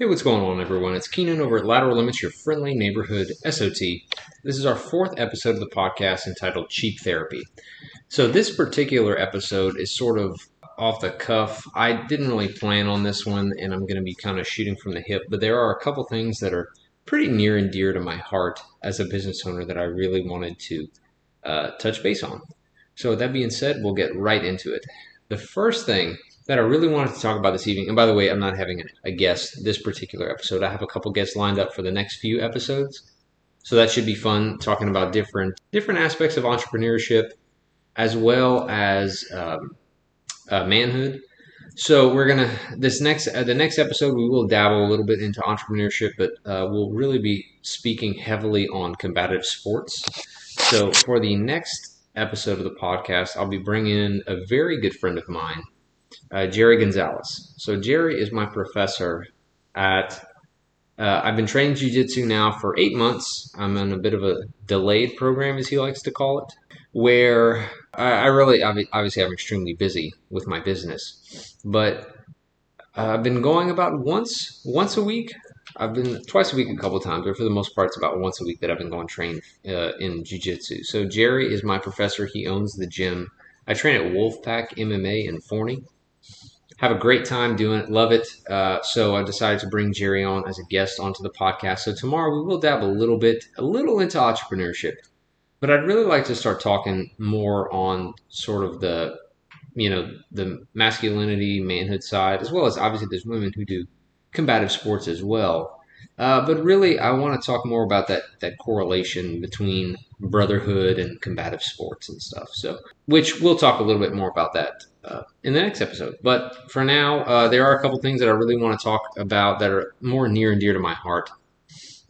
Hey, what's going on, everyone? It's Keenan over at Lateral Limits, your friendly neighborhood SOT. This is our fourth episode of the podcast entitled Cheap Therapy. So, this particular episode is sort of off the cuff. I didn't really plan on this one, and I'm going to be kind of shooting from the hip, but there are a couple things that are pretty near and dear to my heart as a business owner that I really wanted to uh, touch base on. So, with that being said, we'll get right into it. The first thing that I really wanted to talk about this evening, and by the way, I'm not having a guest this particular episode. I have a couple guests lined up for the next few episodes. So that should be fun talking about different different aspects of entrepreneurship as well as um, uh, manhood. So we're gonna this next uh, the next episode we will dabble a little bit into entrepreneurship, but uh, we'll really be speaking heavily on combative sports. So for the next episode of the podcast, I'll be bringing in a very good friend of mine, uh, Jerry Gonzalez. So Jerry is my professor at. Uh, I've been training jujitsu now for eight months. I'm in a bit of a delayed program, as he likes to call it, where I, I really, obviously, I'm extremely busy with my business, but uh, I've been going about once once a week. I've been twice a week a couple times, but for the most part, it's about once a week that I've been going train uh, in jiu-jitsu. So Jerry is my professor. He owns the gym. I train at Wolfpack MMA in Forney have a great time doing it, love it. Uh, so I decided to bring Jerry on as a guest onto the podcast. So tomorrow we will dabble a little bit, a little into entrepreneurship, but I'd really like to start talking more on sort of the, you know, the masculinity, manhood side, as well as obviously there's women who do combative sports as well. Uh, but really, I want to talk more about that that correlation between brotherhood and combative sports and stuff. So, which we'll talk a little bit more about that uh, in the next episode. But for now, uh, there are a couple things that I really want to talk about that are more near and dear to my heart.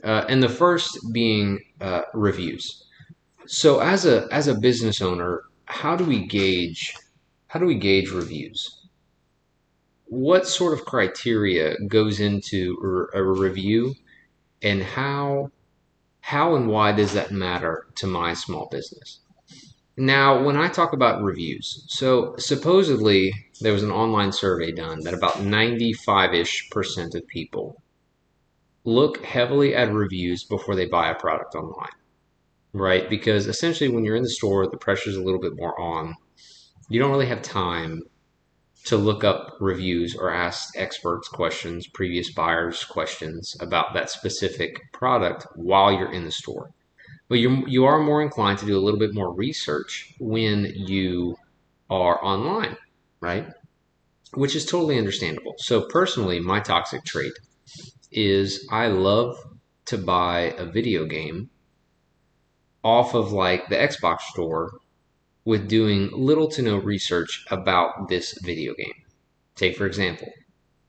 Uh, and the first being uh, reviews. So as a as a business owner, how do we gauge how do we gauge reviews? What sort of criteria goes into a review, and how how and why does that matter to my small business? Now, when I talk about reviews, so supposedly there was an online survey done that about 95 ish percent of people look heavily at reviews before they buy a product online, right? Because essentially, when you're in the store, the pressure's a little bit more on. You don't really have time to look up reviews or ask experts questions, previous buyers questions about that specific product while you're in the store. But you you are more inclined to do a little bit more research when you are online, right? Which is totally understandable. So personally, my toxic trait is I love to buy a video game off of like the Xbox store with doing little to no research about this video game. Take for example,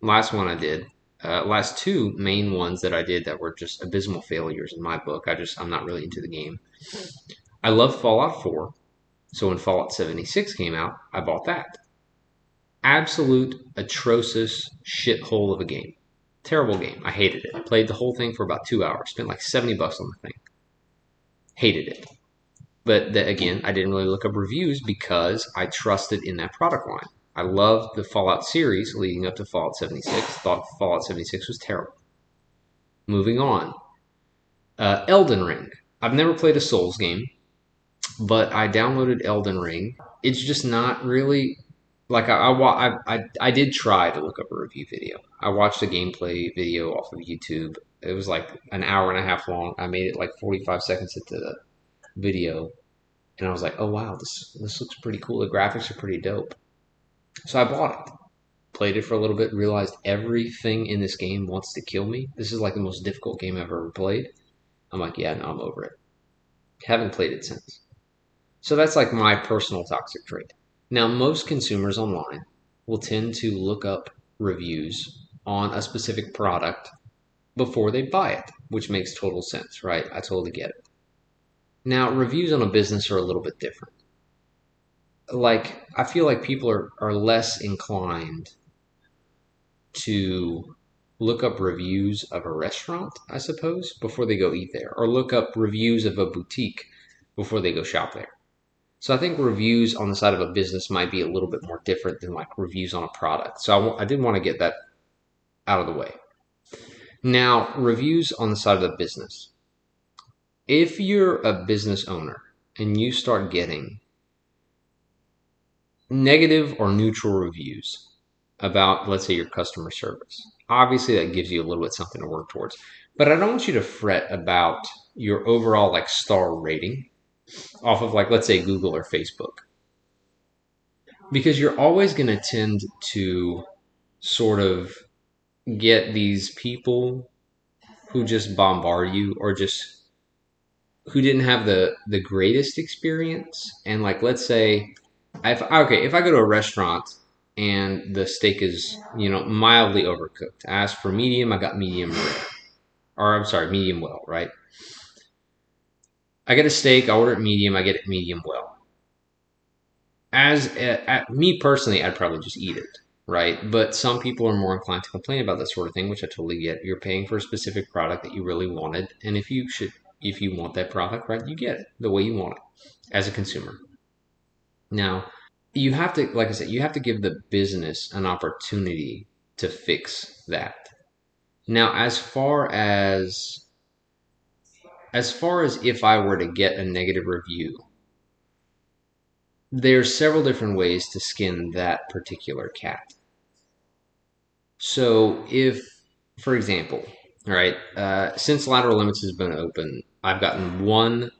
last one I did, uh, last two main ones that I did that were just abysmal failures in my book. I just I'm not really into the game. I love Fallout 4, so when Fallout 76 came out, I bought that. Absolute atrocious shithole of a game. Terrible game. I hated it. I Played the whole thing for about two hours. Spent like 70 bucks on the thing. Hated it. But the, again, I didn't really look up reviews because I trusted in that product line. I loved the Fallout series leading up to Fallout 76. Thought Fallout 76 was terrible. Moving on. Uh, Elden Ring. I've never played a Souls game, but I downloaded Elden Ring. It's just not really like I, I, I, I did try to look up a review video. I watched a gameplay video off of YouTube. It was like an hour and a half long. I made it like 45 seconds into the video, and I was like, "Oh wow, this this looks pretty cool. The graphics are pretty dope." So I bought it, played it for a little bit, realized everything in this game wants to kill me. This is like the most difficult game I've ever played. I'm like, yeah, no, I'm over it. Haven't played it since. So that's like my personal toxic trait. Now, most consumers online will tend to look up reviews on a specific product before they buy it, which makes total sense, right? I totally get it. Now, reviews on a business are a little bit different like I feel like people are, are less inclined to look up reviews of a restaurant, I suppose, before they go eat there, or look up reviews of a boutique before they go shop there. So I think reviews on the side of a business might be a little bit more different than like reviews on a product. So I, w- I didn't want to get that out of the way. Now, reviews on the side of the business. If you're a business owner and you start getting negative or neutral reviews about, let's say, your customer service, obviously that gives you a little bit something to work towards. But I don't want you to fret about your overall like star rating off of like let's say Google or Facebook. Because you're always going to tend to sort of get these people who just bombard you or just who didn't have the the greatest experience and like let's say if okay if i go to a restaurant and the steak is you know mildly overcooked i asked for medium i got medium rare or i'm sorry medium well right i get a steak i order it medium i get it medium well as a, a, me personally i'd probably just eat it right? But some people are more inclined to complain about that sort of thing, which I totally get. You're paying for a specific product that you really wanted, and if you should, if you want that product, right, you get it the way you want it as a consumer. Now, you have to, like I said, you have to give the business an opportunity to fix that. Now, as far as as far as if I were to get a negative review, there's several different ways to skin that particular cat. So if, for example, all right, uh, since Lateral Limits has been open, I've gotten one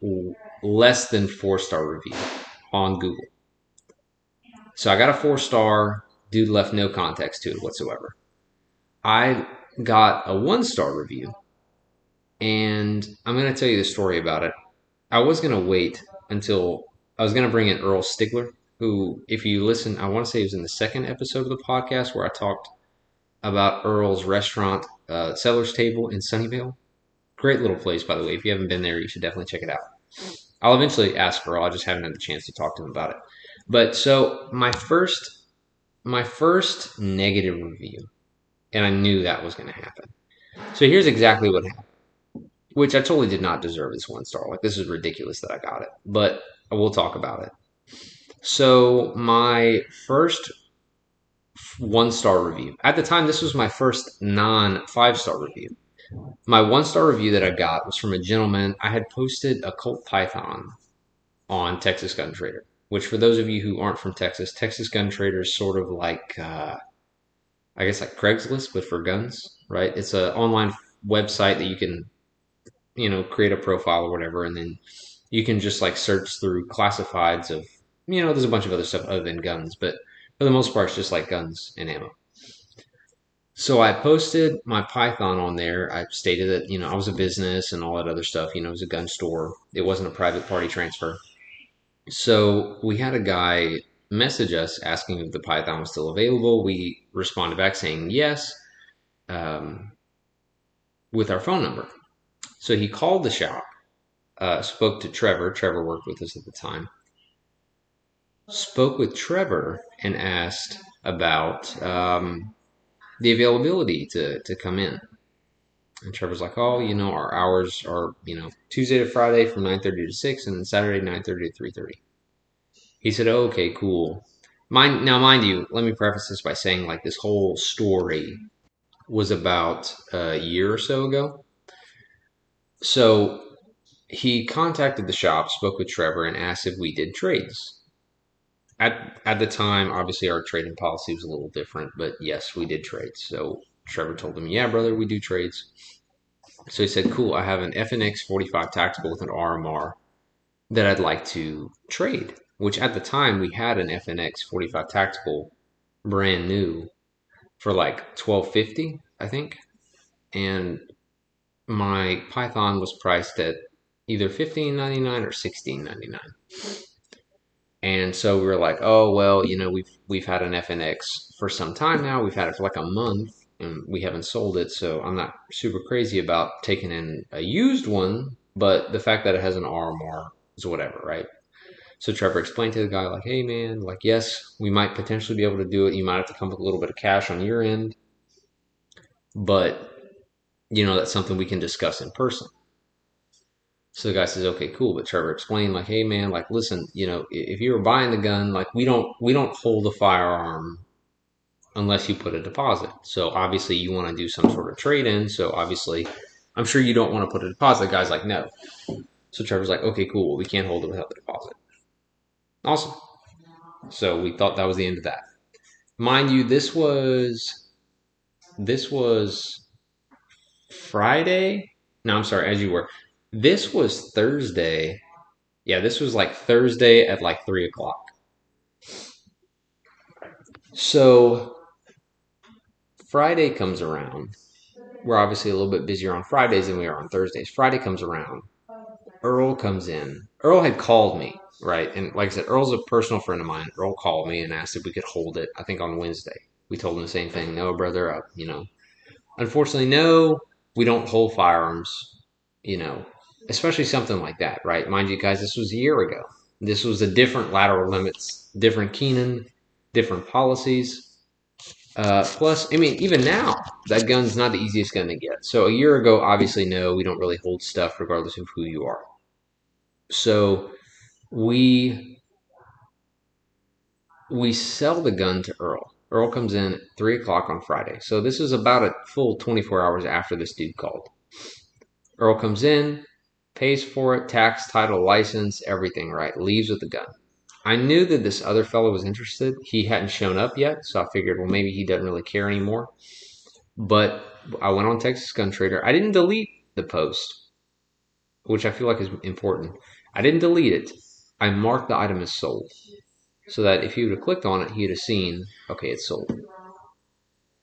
less than four star review on Google. So I got a four star, dude left no context to it whatsoever. I got a one star review, and I'm going to tell you the story about it. I was going to wait until I was going to bring in Earl Stigler, who, if you listen, I want to say it was in the second episode of the podcast where I talked about Earl's restaurant, uh, Seller's Table in Sunnyvale. Great little place, by the way. If you haven't been there, you should definitely check it out. I'll eventually ask Earl. I just haven't had the chance to talk to him about it. But so my first, my first negative review, and I knew that was going to happen. So here's exactly what happened, which I totally did not deserve this one star. Like this is ridiculous that I got it, but we'll talk about it. So my first one star review. At the time, this was my first non five star review. My one star review that I got was from a gentleman. I had posted a Colt Python on Texas Gun Trader, which for those of you who aren't from Texas, Texas Gun Trader is sort of like, uh, I guess, like Craigslist, but for guns, right? It's an online website that you can, you know, create a profile or whatever, and then you can just like search through classifieds of, you know, there's a bunch of other stuff other than guns, but for the most part, it's just like guns and ammo. So I posted my Python on there. I stated that, you know, I was a business and all that other stuff. You know, it was a gun store. It wasn't a private party transfer. So we had a guy message us asking if the Python was still available. We responded back saying yes um, with our phone number. So he called the shop, uh, spoke to Trevor. Trevor worked with us at the time spoke with Trevor and asked about um, the availability to, to come in. And Trevor's like, oh, you know, our hours are, you know, Tuesday to Friday from 9.30 to 6 and Saturday 9.30 to 3.30. He said, oh, okay, cool. Mind, now, mind you, let me preface this by saying, like, this whole story was about a year or so ago. So he contacted the shop, spoke with Trevor, and asked if we did trades at at the time, obviously our trading policy was a little different, but yes, we did trade. So Trevor told him, "Yeah, brother, we do trades." So he said, "Cool, I have an FNX 45 tactical with an RMR that I'd like to trade." Which at the time we had an FNX 45 tactical brand new for like 1250, I think, and my Python was priced at either 15.99 or 16.99. And so we were like, oh well, you know, we've we've had an FNX for some time now. We've had it for like a month, and we haven't sold it. So I'm not super crazy about taking in a used one, but the fact that it has an RMR is whatever, right? So Trevor explained to the guy, like, hey man, like yes, we might potentially be able to do it. You might have to come with a little bit of cash on your end, but you know that's something we can discuss in person. So the guy says, okay, cool. But Trevor explained, like, hey man, like, listen, you know, if you were buying the gun, like, we don't we don't hold the firearm unless you put a deposit. So obviously you want to do some sort of trade in. So obviously, I'm sure you don't want to put a deposit. The guy's like, no. So Trevor's like, okay, cool. We can't hold it without the deposit. Awesome. So we thought that was the end of that. Mind you, this was this was Friday. No, I'm sorry, as you were. This was Thursday. Yeah, this was like Thursday at like three o'clock. So Friday comes around. We're obviously a little bit busier on Fridays than we are on Thursdays. Friday comes around. Earl comes in. Earl had called me, right? And like I said, Earl's a personal friend of mine. Earl called me and asked if we could hold it, I think on Wednesday. We told him the same thing. No, brother, you know. Unfortunately, no, we don't hold firearms, you know, especially something like that, right? Mind you, guys, this was a year ago. This was a different lateral limits, different Keenan, different policies. Uh, plus, I mean, even now, that gun's not the easiest gun to get. So a year ago, obviously, no, we don't really hold stuff regardless of who you are. So we we sell the gun to Earl. Earl comes in at three o'clock on Friday. So this is about a full 24 hours after this dude called. Earl comes in, pays for it, tax, title, license, everything, right? Leaves with the gun. I knew that this other fellow was interested. He hadn't shown up yet, so I figured, well, maybe he doesn't really care anymore. But I went on Texas Gun Trader. I didn't delete the post, which I feel like is important. I didn't delete it. I marked the item as sold, so that if he would have clicked on it, he'd have seen, okay, it's sold.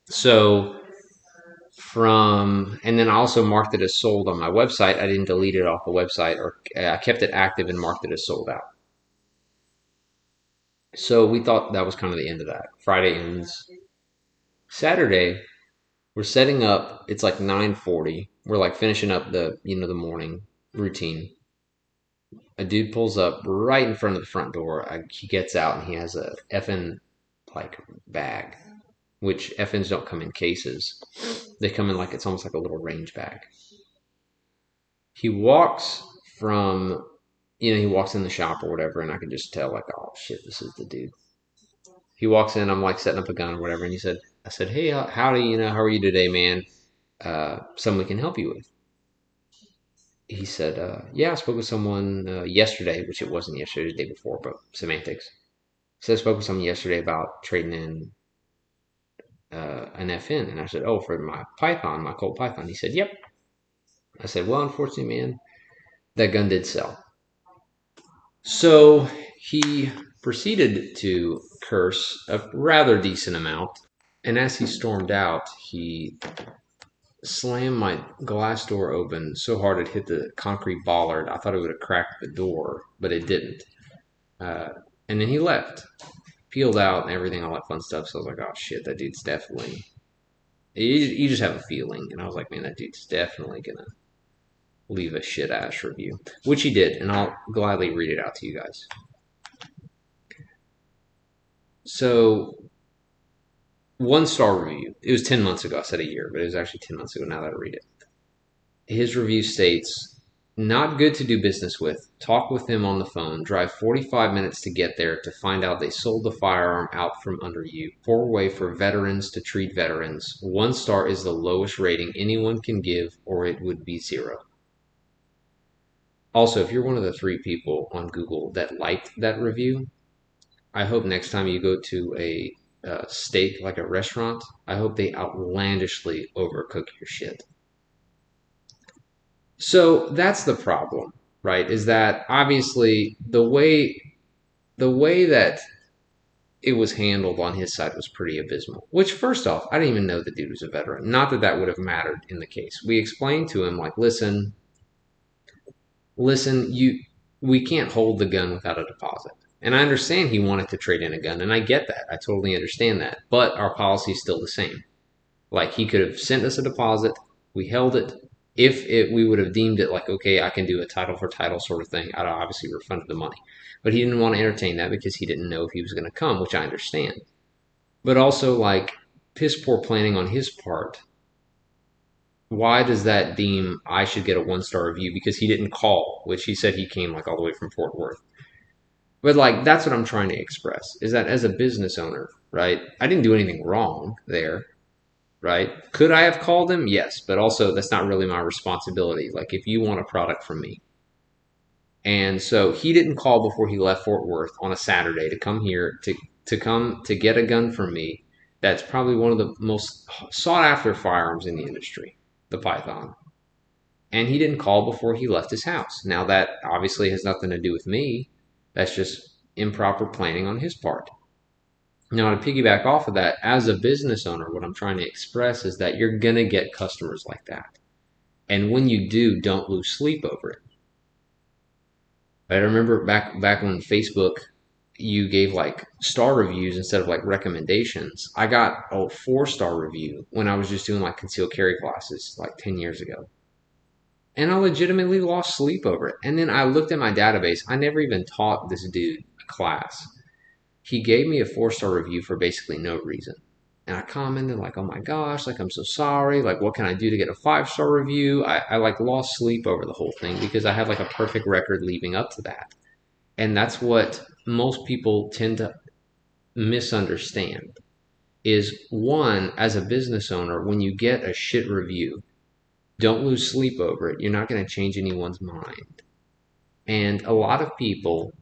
So from, and then I also marked it as sold on my website. I didn't delete it off the website, or I kept it active and marked it as sold out. So we thought that was kind of the end of that. Friday ends. Saturday, we're setting up. It's like 9:40. We're like finishing up the you know the morning routine. A dude pulls up right in front of the front door. I, he gets out and he has a FN like bag, which FNs don't come in cases. They come in like it's almost like a little range bag. He walks from you know, he walks in the shop or whatever, and I can just tell, like, oh shit, this is the dude. He walks in, I'm like setting up a gun or whatever, and he said, I said, hey, howdy, you know, how are you today, man? Uh, can help you with. He said, uh, yeah, I spoke with someone uh, yesterday, which it wasn't yesterday, it was the day before, but semantics. Said, I spoke with someone yesterday about trading in uh, an FN. And I said, oh, for my Python, my Colt Python. He said, yep. I said, well, unfortunately, man, that gun did sell. So he proceeded to curse a rather decent amount, and as he stormed out, he slammed my glass door open so hard it hit the concrete bollard. I thought it would have cracked the door, but it didn't. Uh, and then he left, peeled out, and everything, all that fun stuff. So I was like, oh shit, that dude's definitely. You, you just have a feeling, and I was like, man, that dude's definitely gonna leave a shit ass review, which he did, and I'll gladly read it out to you guys. So, one star review. It was 10 months ago. I said a year, but it was actually 10 months ago now that I read it. His review states Not good to do business with. Talk with them on the phone. Drive 45 minutes to get there to find out they sold the firearm out from under you. Poor way for veterans to treat veterans. One star is the lowest rating anyone can give, or it would be zero. Also, if you're one of the three people on Google that liked that review, I hope next time you go to a uh, steak like a restaurant, I hope they outlandishly overcook your shit. So that's the problem, right? Is that obviously the way the way that it was handled on his side was pretty abysmal. Which, first off, I didn't even know the dude was a veteran. Not that that would have mattered in the case. We explained to him, like, listen, listen, you we can't hold the gun without a deposit. And I understand he wanted to trade in a gun, and I get that. I totally understand that. But our policy is still the same. Like he could have sent us a deposit, we held it. If it we would have deemed it like okay, I can do a title for title sort of thing, I'd obviously refunded the money. But he didn't want to entertain that because he didn't know if he was going to come, which I understand. But also like piss poor planning on his part why does that deem I should get a one star review because he didn't call, which he said he came like all the way from Fort Worth. But like that's what I'm trying to express is that as a business owner, right? I didn't do anything wrong there, right? Could I have called him? Yes, but also that's not really my responsibility. Like if you want a product from me. And so he didn't call before he left Fort Worth on a Saturday to come here to to come to get a gun from me. That's probably one of the most sought after firearms in the industry, the Python. And he didn't call before he left his house. Now that obviously has nothing to do with me. That's just improper planning on his part. Now, to piggyback off of that, as a business owner, what I'm trying to express is that you're going to get customers like that. And when you do, don't lose sleep over it. I remember back back when Facebook you gave like star reviews instead of like recommendations. I got a four star review when I was just doing like concealed carry classes like 10 years ago. And I legitimately lost sleep over it. And then I looked at my database. I never even taught this dude a class he gave me a four star review for basically no reason. And I commented like, "Oh my gosh, like I'm so sorry. Like, what can I do to get a five star review?" I, I like lost sleep over the whole thing because I had like a perfect record leading up to that, and that's what most people tend to misunderstand. Is one as a business owner when you get a shit review, don't lose sleep over it. You're not going to change anyone's mind. And a lot of people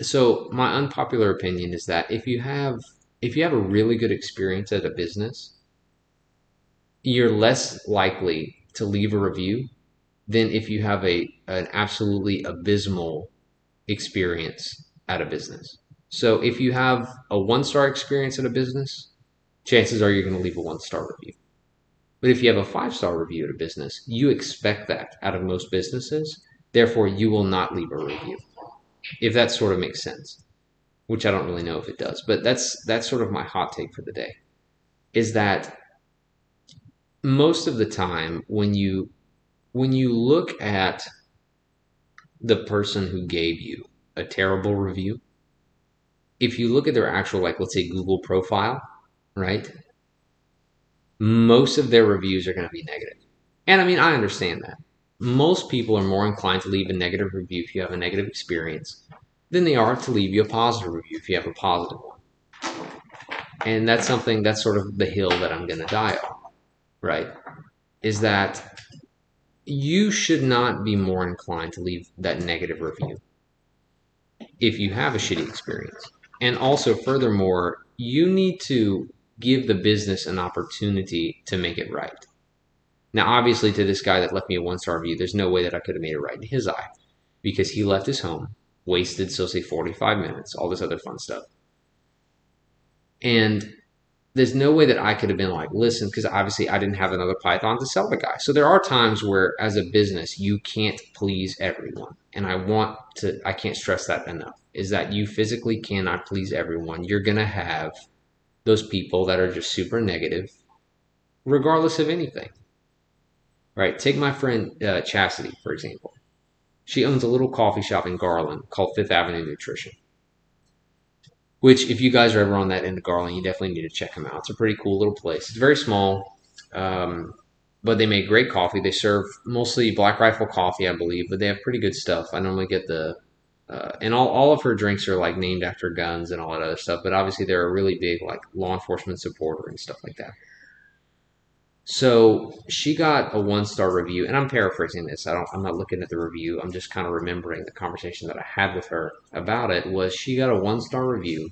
so my unpopular opinion is that if you have if you have a really good experience at a business, you're less likely to leave a review than if you have a an absolutely abysmal experience at a business. So if you have a one star experience at a business, chances are you're going to leave a one star review. But if you have a five star review at a business, you expect that out of most businesses. Therefore, you will not leave a review if that sort of makes sense, which I don't really know if it does, but that's that's sort of my hot take for the day, is that most of the time when you when you look at the person who gave you a terrible review, if you look at their actual like let's say Google profile, right? Most of their reviews are going to be negative. And I mean, I understand that most people are more inclined to leave a negative review if you have a negative experience than they are to leave you a positive review if you have a positive one. And that's something that's sort of the hill that I'm going to die on, right? Is that you should not be more inclined to leave that negative review if you have a shitty experience. And also, furthermore, you need to give the business an opportunity to make it right. Now, obviously, to this guy that left me a one star review, there's no way that I could have made it right in his eye because he left his home, wasted, so say 45 minutes, all this other fun stuff. And there's no way that I could have been like, listen, because obviously I didn't have another Python to sell the guy. So there are times where, as a business, you can't please everyone. And I want to, I can't stress that enough, is that you physically cannot please everyone. You're going to have those people that are just super negative, regardless of anything right? Take my friend uh, Chastity, for example. She owns a little coffee shop in Garland called Fifth Avenue Nutrition. Which, if you guys are ever on that end of Garland, you definitely need to check them out. It's a pretty cool little place. It's very small, um, but they make great coffee. They serve mostly Black Rifle coffee, I believe, but they have pretty good stuff. I normally get the, uh, and all, all of her drinks are like named after guns and all that other stuff. But obviously, they're a really big like law enforcement supporter and stuff like that. So she got a one star review, and I'm paraphrasing this. I don't. I'm not looking at the review. I'm just kind of remembering the conversation that I had with her about it. Was she got a one star review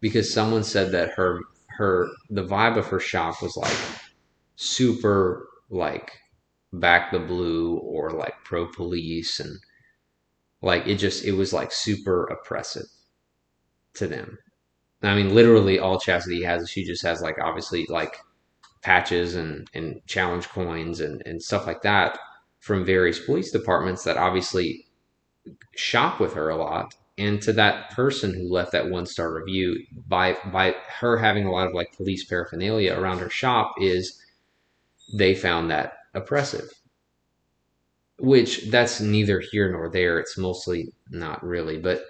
because someone said that her her the vibe of her shop was like super like back the blue or like pro police and like it just it was like super oppressive to them. I mean, literally all Chastity has she just has like obviously like patches and, and challenge coins and, and stuff like that from various police departments that obviously shop with her a lot. And to that person who left that one star review, by by her having a lot of like police paraphernalia around her shop, is they found that oppressive. Which that's neither here nor there. It's mostly not really. But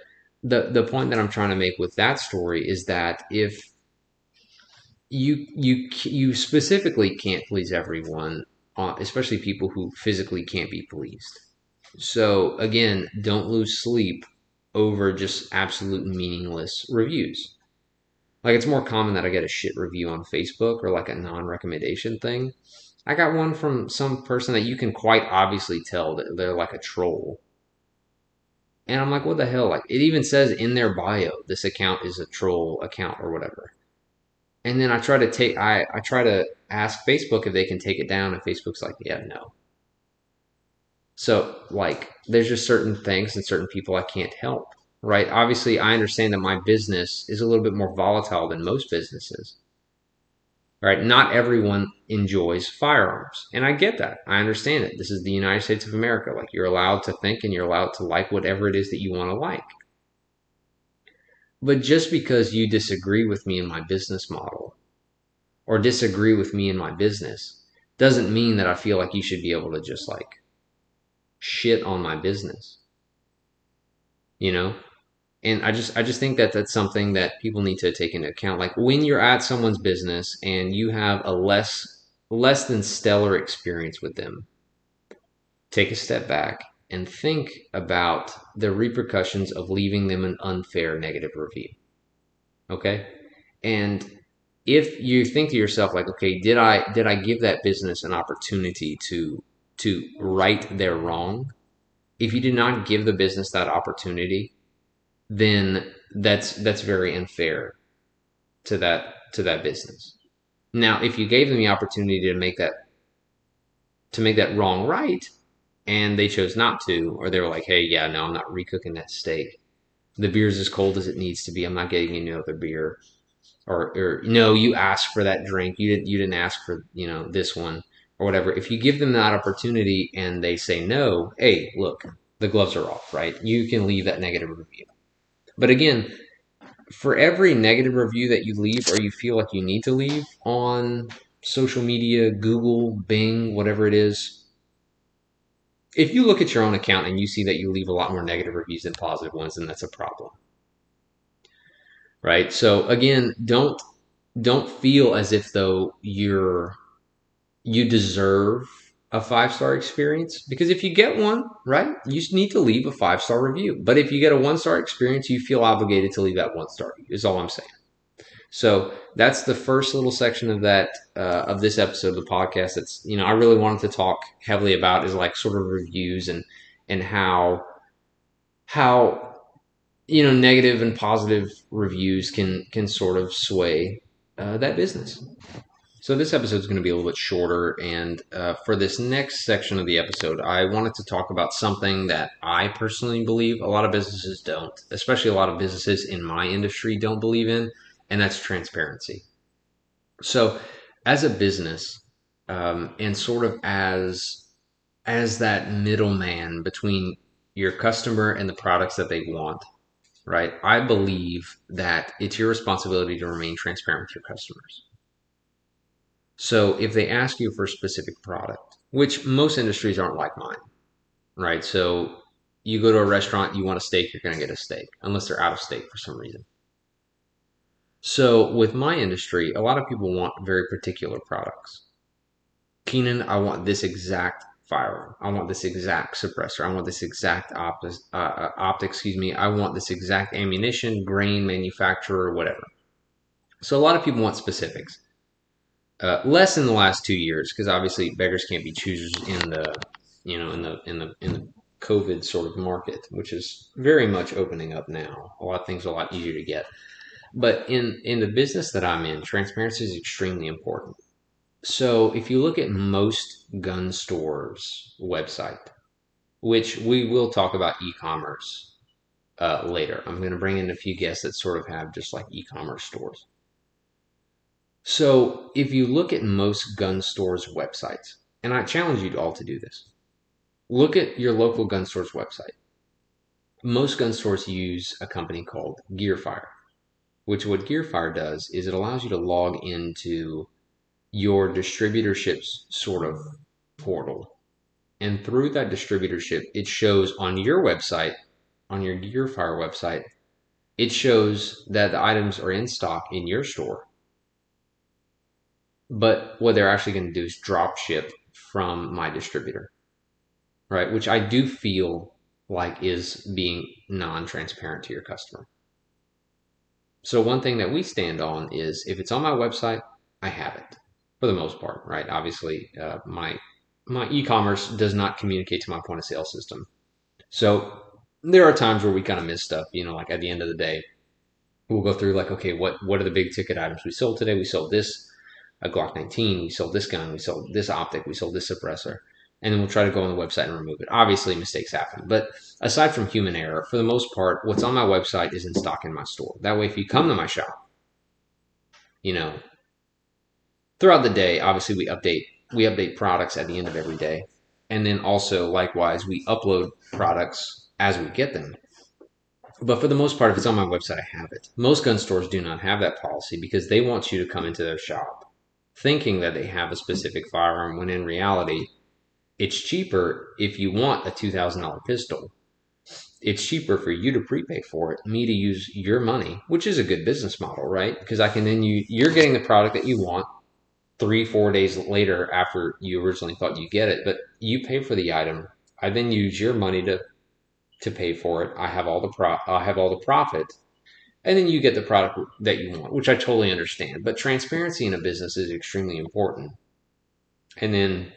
the the point that I'm trying to make with that story is that if you you you specifically can't please everyone, uh, especially people who physically can't be pleased. So again, don't lose sleep over just absolute meaningless reviews. Like it's more common that I get a shit review on Facebook or like a non-recommendation thing. I got one from some person that you can quite obviously tell that they're like a troll. And I'm like, what the hell? Like it even says in their bio, this account is a troll account or whatever. And then I try to take I, I try to ask Facebook if they can take it down and Facebook's like, yeah, no. So like there's just certain things and certain people I can't help. Right? Obviously I understand that my business is a little bit more volatile than most businesses. Right? Not everyone enjoys firearms. And I get that. I understand it. This is the United States of America. Like you're allowed to think and you're allowed to like whatever it is that you want to like. But just because you disagree with me in my business model or disagree with me in my business doesn't mean that I feel like you should be able to just like shit on my business. You know? And I just I just think that that's something that people need to take into account. Like when you're at someone's business and you have a less less than stellar experience with them, take a step back and think about the repercussions of leaving them an unfair negative review. Okay? And if you think to yourself like, okay, did I did I give that business an opportunity to to right their wrong? If you did not give the business that opportunity, then that's that's very unfair to that to that business. Now, if you gave them the opportunity to make that to make that wrong right, and they chose not to, or they were like, "Hey, yeah, no, I'm not recooking that steak. The beer's as cold as it needs to be. I'm not getting any other beer." Or, or no, you asked for that drink. You didn't. You didn't ask for you know this one or whatever. If you give them that opportunity and they say no, hey, look, the gloves are off, right? You can leave that negative review. But again, for every negative review that you leave or you feel like you need to leave on social media, Google, Bing, whatever it is, if you look at your own account and you see that you leave a lot more negative reviews than positive ones, then that's a problem. Right? So again, don't don't feel as if though you're you deserve a five star experience because if you get one, right, you need to leave a five star review. But if you get a one star experience, you feel obligated to leave that one star review, is all I'm saying. So that's the first little section of that uh, of this episode of the podcast. That's you know I really wanted to talk heavily about is like sort of reviews and and how how you know negative and positive reviews can can sort of sway uh, that business. So this episode is going to be a little bit shorter, and uh, for this next section of the episode, I wanted to talk about something that I personally believe a lot of businesses don't, especially a lot of businesses in my industry don't believe in, and that's transparency. So, as a business, um, and sort of as as that middleman between your customer and the products that they want, right? I believe that it's your responsibility to remain transparent with your customers so if they ask you for a specific product, which most industries aren't like mine, right? So you go to a restaurant, you want a steak, you're going to get a steak, unless they're out of steak for some reason. So with my industry, a lot of people want very particular products. Keenan, I want this exact firearm. I want this exact suppressor. I want this exact optic, uh, uh, optic, excuse me. I want this exact ammunition, grain, manufacturer, whatever. So a lot of people want specifics. Uh, less in the last two years because obviously beggars can't be choosers in the you know in the in the in the COVID sort of market, which is very much opening up now. A lot of things are a lot easier to get. But in in the business that I'm in, transparency is extremely important. So if you look at most gun stores' website, which we will talk about e-commerce uh, later, I'm going to bring in a few guests that sort of have just like e-commerce stores. So if you look at most gun stores' websites, and I challenge you all to do this, look at your local gun store's website. Most gun stores use a company called Gearfire, which what Gearfire does is it allows you to log into your distributorship's sort of portal. And through that distributorship, it shows on your website, on your Gearfire website, it shows that the items are in stock in your store but what they're actually going to do is drop ship from my distributor, right? Which I do feel like is being non transparent to your customer. So one thing that we stand on is if it's on my website, I have it for the most part, right? Obviously, uh, my my e-commerce does not communicate to my point of sale system. So there are times where we kind of miss stuff, you know, like at the end of the day, we'll go through like, okay, what what are the big ticket items we sold today? We sold this a Glock 19, we sold this gun, we sold this optic, we sold this suppressor, and then we'll try to go on the website and remove it. Obviously, mistakes happen, but aside from human error, for the most part, what's on my website is in stock in my store. That way, if you come to my shop, you know, throughout the day, obviously we update we update products at the end of every day, and then also likewise we upload products as we get them. But for the most part, if it's on my website, I have it. Most gun stores do not have that policy because they want you to come into their shop thinking that they have a specific firearm when in reality, it's cheaper if you want a $2,000 pistol. It's cheaper for you to prepay for it, me to use your money, which is a good business model, right? Because I can then you you're getting the product that you want three, four days later after you originally thought you get it, but you pay for the item. I then use your money to to pay for it. I have all the pro I have all the profit. And then you get the product that you want, which I totally understand. But transparency in a business is extremely important. And then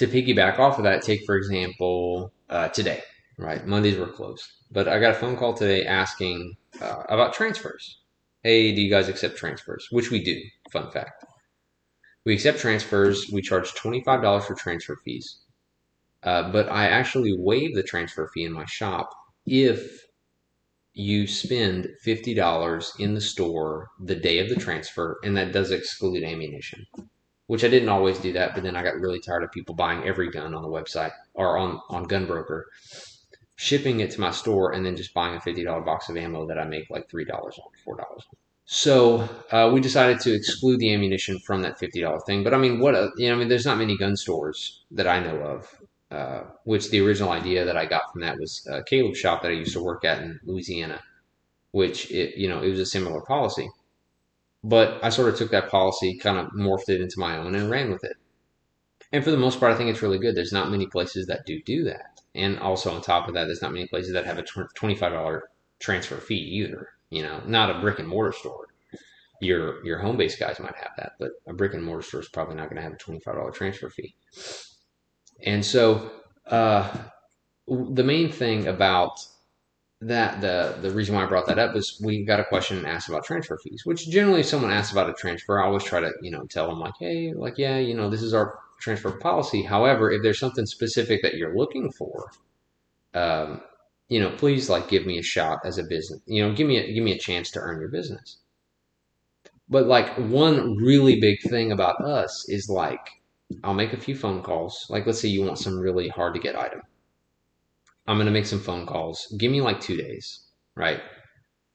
to piggyback off of that, take for example uh, today, right? Mondays were closed, but I got a phone call today asking uh, about transfers. Hey, do you guys accept transfers? Which we do. Fun fact. We accept transfers. We charge $25 for transfer fees. Uh, but I actually waive the transfer fee in my shop if you spend $50 in the store the day of the transfer, and that does exclude ammunition. Which I didn't always do that, but then I got really tired of people buying every gun on the website or on, on Gunbroker, shipping it to my store, and then just buying a $50 box of ammo that I make like $3 on, $4 on. So uh, we decided to exclude the ammunition from that fifty dollar thing. But I mean, what a, you know, I mean, there's not many gun stores that I know of. Uh, which the original idea that I got from that was uh, Caleb's shop that I used to work at in Louisiana, which it, you know it was a similar policy. But I sort of took that policy, kind of morphed it into my own, and ran with it. And for the most part, I think it's really good. There's not many places that do do that. And also on top of that, there's not many places that have a $25 transfer fee either. You know, not a brick and mortar store. Your your home base guys might have that, but a brick and mortar store is probably not going to have a twenty five dollar transfer fee. And so, uh, the main thing about that the the reason why I brought that up is we got a question asked about transfer fees, which generally if someone asks about a transfer, I always try to you know tell them like, hey, like yeah, you know this is our transfer policy. However, if there's something specific that you're looking for, um, you know, please like give me a shot as a business. You know, give me a, give me a chance to earn your business. But like one really big thing about us is like I'll make a few phone calls. Like let's say you want some really hard to get item. I'm going to make some phone calls. Give me like 2 days, right?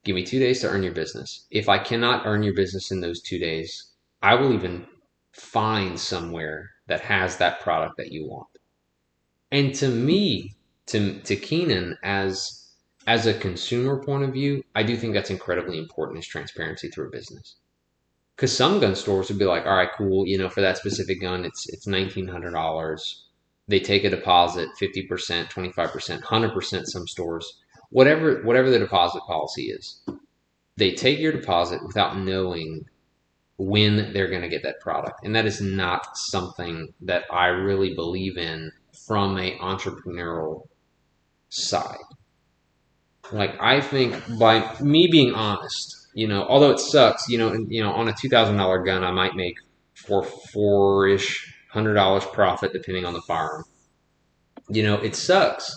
Give me 2 days to earn your business. If I cannot earn your business in those 2 days, I will even find somewhere that has that product that you want. And to me, to to Keenan as as a consumer point of view, I do think that's incredibly important is transparency through a business. Because some gun stores would be like, all right, cool, you know, for that specific gun, it's it's nineteen hundred dollars. They take a deposit, fifty percent, twenty five percent, hundred percent. Some stores, whatever whatever the deposit policy is, they take your deposit without knowing when they're going to get that product, and that is not something that I really believe in from a entrepreneurial side. Like I think by me being honest, you know, although it sucks, you know, you know, on a two thousand dollar gun, I might make four four ish hundred dollars profit depending on the firearm. You know, it sucks.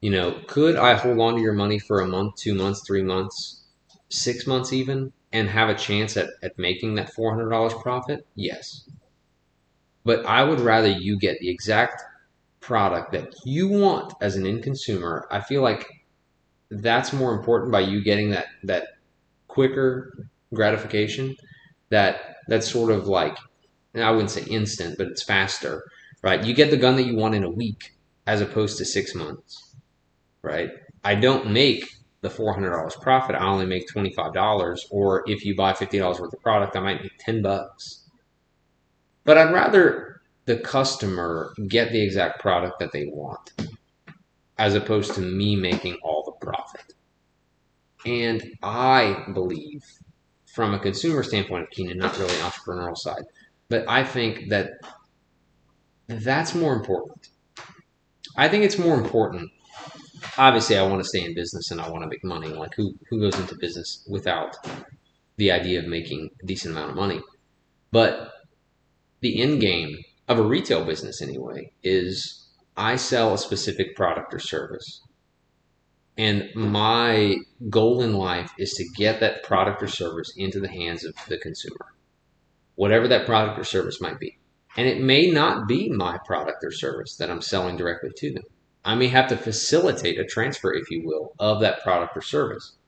You know, could I hold on to your money for a month, two months, three months, six months even, and have a chance at, at making that four hundred dollars profit? Yes. But I would rather you get the exact product that you want as an end consumer, I feel like that's more important by you getting that that quicker gratification. That that's sort of like I wouldn't say instant, but it's faster, right? You get the gun that you want in a week as opposed to six months, right? I don't make the four hundred dollars profit. I only make twenty five dollars, or if you buy fifty dollars worth of product, I might make ten bucks. But I'd rather the customer get the exact product that they want, as opposed to me making all the profit. And I believe, from a consumer standpoint of Keenan, not really entrepreneurial side, but I think that that's more important. I think it's more important. Obviously, I want to stay in business and I want to make money. Like who who goes into business without the idea of making a decent amount of money? But the end game of a retail business, anyway, is I sell a specific product or service. And my goal in life is to get that product or service into the hands of the consumer, whatever that product or service might be. And it may not be my product or service that I'm selling directly to them. I may have to facilitate a transfer, if you will, of that product or service.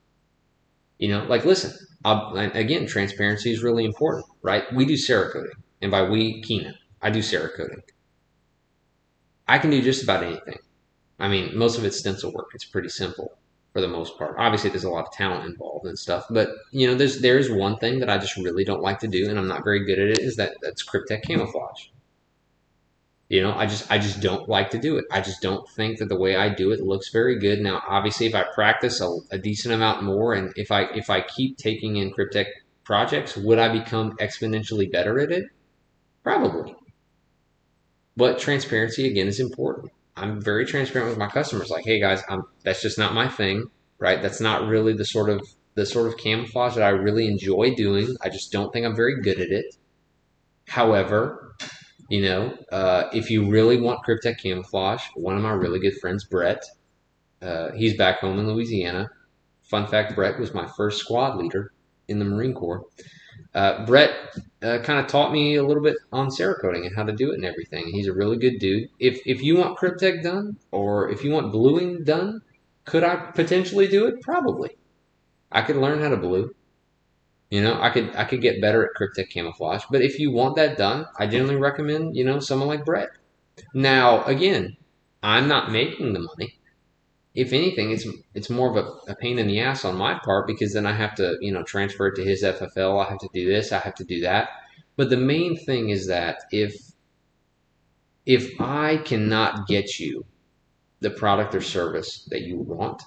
You know, like listen, I'll, again, transparency is really important, right? We do Cerakoting, and by we, Keenan, I do Cerakoting. I can do just about anything. I mean, most of it's stencil work. It's pretty simple for the most part. Obviously, there's a lot of talent involved and stuff, but you know, there's there is one thing that I just really don't like to do, and I'm not very good at it. Is that that's Kryptek camouflage. You know, I just I just don't like to do it. I just don't think that the way I do it looks very good. Now, obviously, if I practice a, a decent amount more, and if I if I keep taking in Kryptek projects, would I become exponentially better at it? Probably. But transparency again is important. I'm very transparent with my customers. Like, hey guys, I'm, that's just not my thing, right? That's not really the sort of the sort of camouflage that I really enjoy doing. I just don't think I'm very good at it. However, you know, uh, if you really want Kryptek camouflage, one of my really good friends, Brett, uh, he's back home in Louisiana. Fun fact: Brett was my first squad leader in the Marine Corps. Uh, Brett uh, kind of taught me a little bit on Cerakoting and how to do it and everything. He's a really good dude. If if you want Kryptek done or if you want bluing done, could I potentially do it? Probably. I could learn how to blue. You know, I could I could get better at Kryptek camouflage. But if you want that done, I generally recommend you know someone like Brett. Now again, I'm not making the money if anything, it's it's more of a, a, pain in the ass on my part because then I have to you know transfer it to his FFL. I have to do this. I have to do that. But the main thing is that if if I cannot get you the product or service that you want,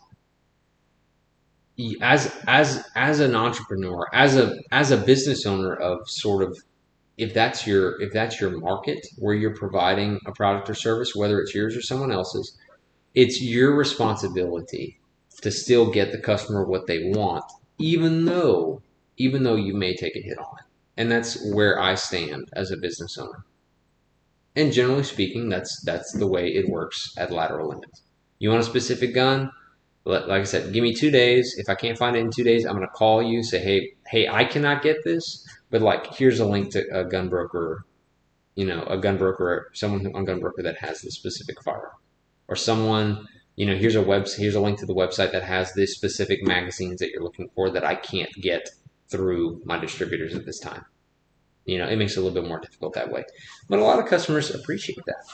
as as as an entrepreneur, as a as a business owner of sort of if that's your if that's your market where you're providing a product or service, whether it's yours or someone else's it's your responsibility to still get the customer what they want, even though even though you may take a hit on it. And that's where I stand as a business owner. And generally speaking, that's that's the way it works at lateral limits. You want a specific gun? Like I said, give me two days. If I can't find it in two days, I'm going to call you. Say, hey, hey, I cannot get this, but like, here's a link to a gun broker. You know, a gun broker, someone on gun broker that has the specific firearm or someone you know here's a web here's a link to the website that has the specific magazines that you're looking for that I can't get through my distributors at this time. You know, it makes it a little bit more difficult that way. But a lot of customers appreciate that.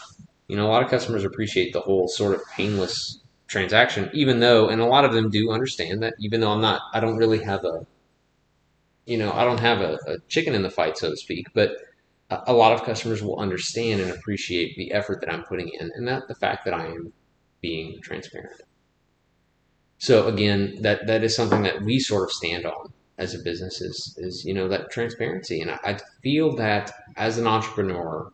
You know, a lot of customers appreciate the whole sort of painless transaction, even though, and a lot of them do understand that, even though I'm not, I don't really have a, you know, I don't have a, a chicken in the fight, so to speak, but a lot of customers will understand and appreciate the effort that I'm putting in and that the fact that I am being transparent. So again, that that is something that we sort of stand on as a business is is you know that transparency, and I, I feel that as an entrepreneur,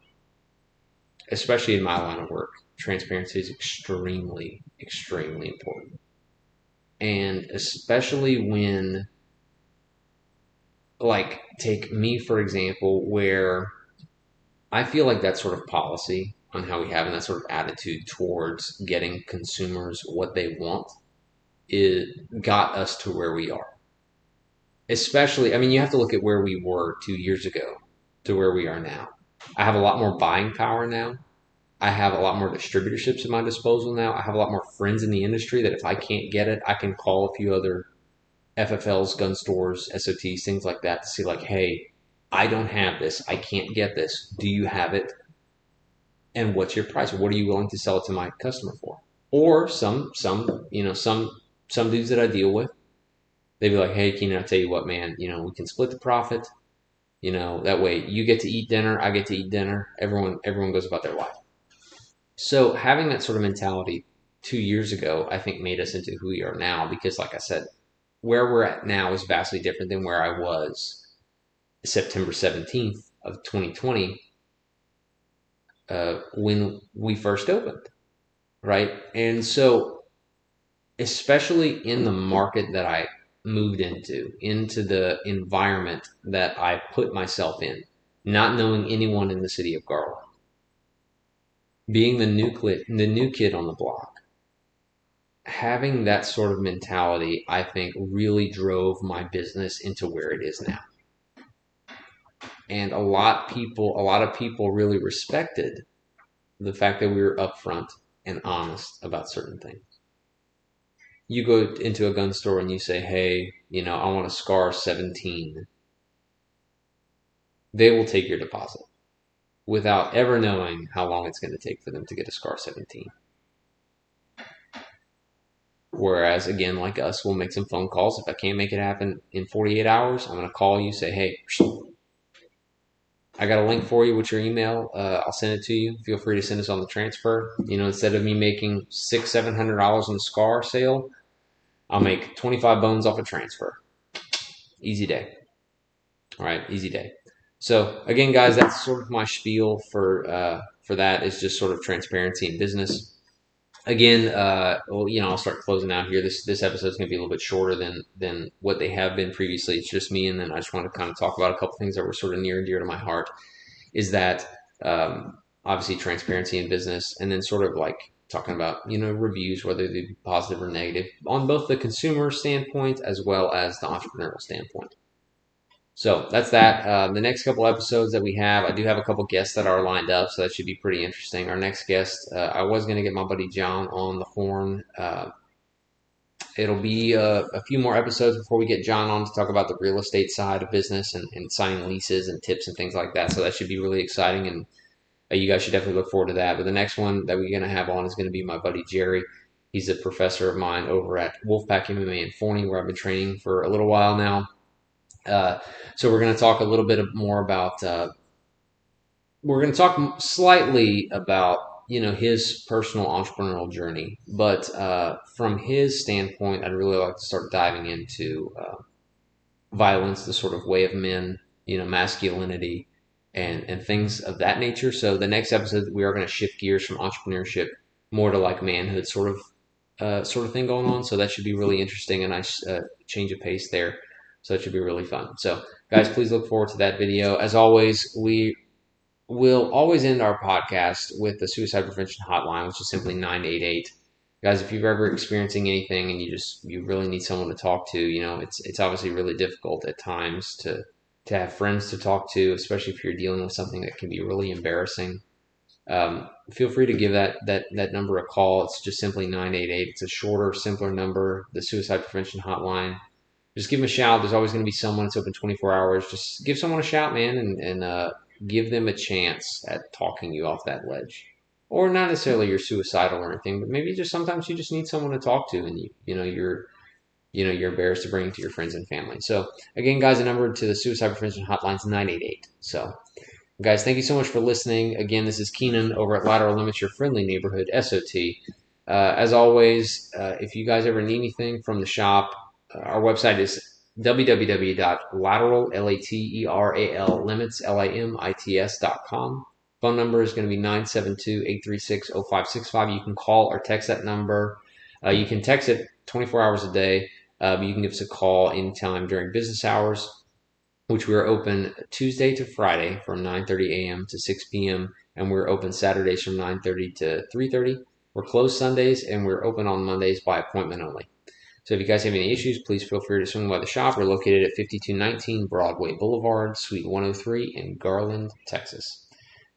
especially in my line of work, transparency is extremely extremely important, and especially when like take me for example where I feel like that sort of policy on how we have and that sort of attitude towards getting consumers what they want it got us to where we are. Especially, I mean, you have to look at where we were two years ago to where we are now. I have a lot more buying power now. I have a lot more distributorships at my disposal now. I have a lot more friends in the industry that if I can't get it, I can call a few other FFLs, gun stores, SOTs, things like that to see, like, hey, I don't have this. I can't get this. Do you have it? And what's your price? What are you willing to sell it to my customer for? Or some, some, you know, some, some dudes that I deal with, they'd be like, hey, Keenan, I tell you what, man, you know, we can split the profit. You know, that way you get to eat dinner, I get to eat dinner. Everyone, everyone goes about their life. So having that sort of mentality two years ago, I think made us into who we are now because, like I said, where we're at now is vastly different than where I was September 17th of 2020 uh, when we first opened, right? And so, especially in the market that I moved into, into the environment that I put myself in, not knowing anyone in the city of Garland, being the new, the new kid on the block, having that sort of mentality, I think, really drove my business into where it is now. And a lot people, a lot of people really respected the fact that we were upfront and honest about certain things. You go into a gun store and you say, "Hey, you know, I want a SCAR 17." They will take your deposit without ever knowing how long it's going to take for them to get a SCAR 17. Whereas, again, like us, we'll make some phone calls. If I can't make it happen in 48 hours, I'm going to call you, say, hey, I got a link for you with your email. Uh, I'll send it to you. Feel free to send us on the transfer. You know, instead of me making six, seven hundred dollars on scar sale, I'll make 25 bones off a transfer. Easy day. All right, easy day. So again, guys, that's sort of my spiel for uh, for that is just sort of transparency in business again, uh, well, you know, I'll start closing out here. This this episode is going to be a little bit shorter than than what they have been previously. It's just me, and then I just want to kind of talk about a couple things that were sort of near and dear to my heart. Is that um, obviously transparency in business, and then sort of like talking about you know reviews, whether they be positive or negative, on both the consumer standpoint as well as the entrepreneurial standpoint. So that's that. Uh, the next couple episodes that we have, I do have a couple guests that are lined up, so that should be pretty interesting. Our next guest, uh, I was going to get my buddy John on the horn. Uh, it'll be a, uh, a, few more episodes before we get John on to talk about the real estate side of business and, and signing leases and tips and things like that. So that should be really exciting, and uh, you guys should definitely look forward to that. But the next one that we're going to have on is going to be my buddy Jerry. He's a professor of mine over at Wolfpack MMA in Forney, where I've been training for a little while now uh, so we're going to talk a little bit more about. Uh, we're going to talk slightly about you know his personal entrepreneurial journey, but uh, from his standpoint, I'd really like to start diving into uh, violence, the sort of way of men, you know, masculinity, and and things of that nature. So the next episode, we are going to shift gears from entrepreneurship more to like manhood, sort of uh, sort of thing going on. So that should be really interesting, a nice uh, change of pace there. So it should be really fun. So, guys, please look forward to that video. As always, we will always end our podcast with the suicide prevention hotline, which is simply 988. Guys, if you're ever experiencing anything and you just you really need someone to talk to, you know, it's it's obviously really difficult at times to to have friends to talk to, especially if you're dealing with something that can be really embarrassing. Um, feel free to give that that that number a call. It's just simply 988. It's a shorter, simpler number. The suicide prevention hotline just give them a shout. There's always going to be someone that's open 24 hours. Just give someone a shout, man, and, and uh, give them a chance at talking you off that ledge. Or not necessarily you're suicidal or anything, but maybe just sometimes you just need someone to talk to, and you you know you're you know you're embarrassed to bring to your friends and family. So again, guys, the number to the suicide prevention hotline is 988. So guys, thank you so much for listening. Again, this is Keenan over at Lateral Limits, your friendly neighborhood SOT. Uh, as always, uh, if you guys ever need anything from the shop, our website is www.lateral, L-A-T-E-R-A-L, limits, L-I-M-I-T-S dot com. Phone number is going to be 972-836-0565. You can call or text that number. Uh, you can text it 24 hours a day. Uh, you can give us a call anytime during business hours, which we are open Tuesday to Friday from 9.30 a.m. to 6 p.m. And we're open Saturdays from 9.30 to 3.30. We're closed Sundays and we're open on Mondays by appointment only. So if you guys have any issues, please feel free to swing by the shop. We're located at 5219 Broadway Boulevard, Suite 103 in Garland, Texas.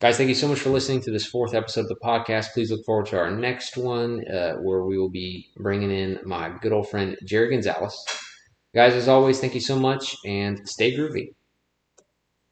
Guys, thank you so much for listening to this fourth episode of the podcast. Please look forward to our next one uh, where we will be bringing in my good old friend Jerry Gonzalez. Guys, as always, thank you so much and stay groovy.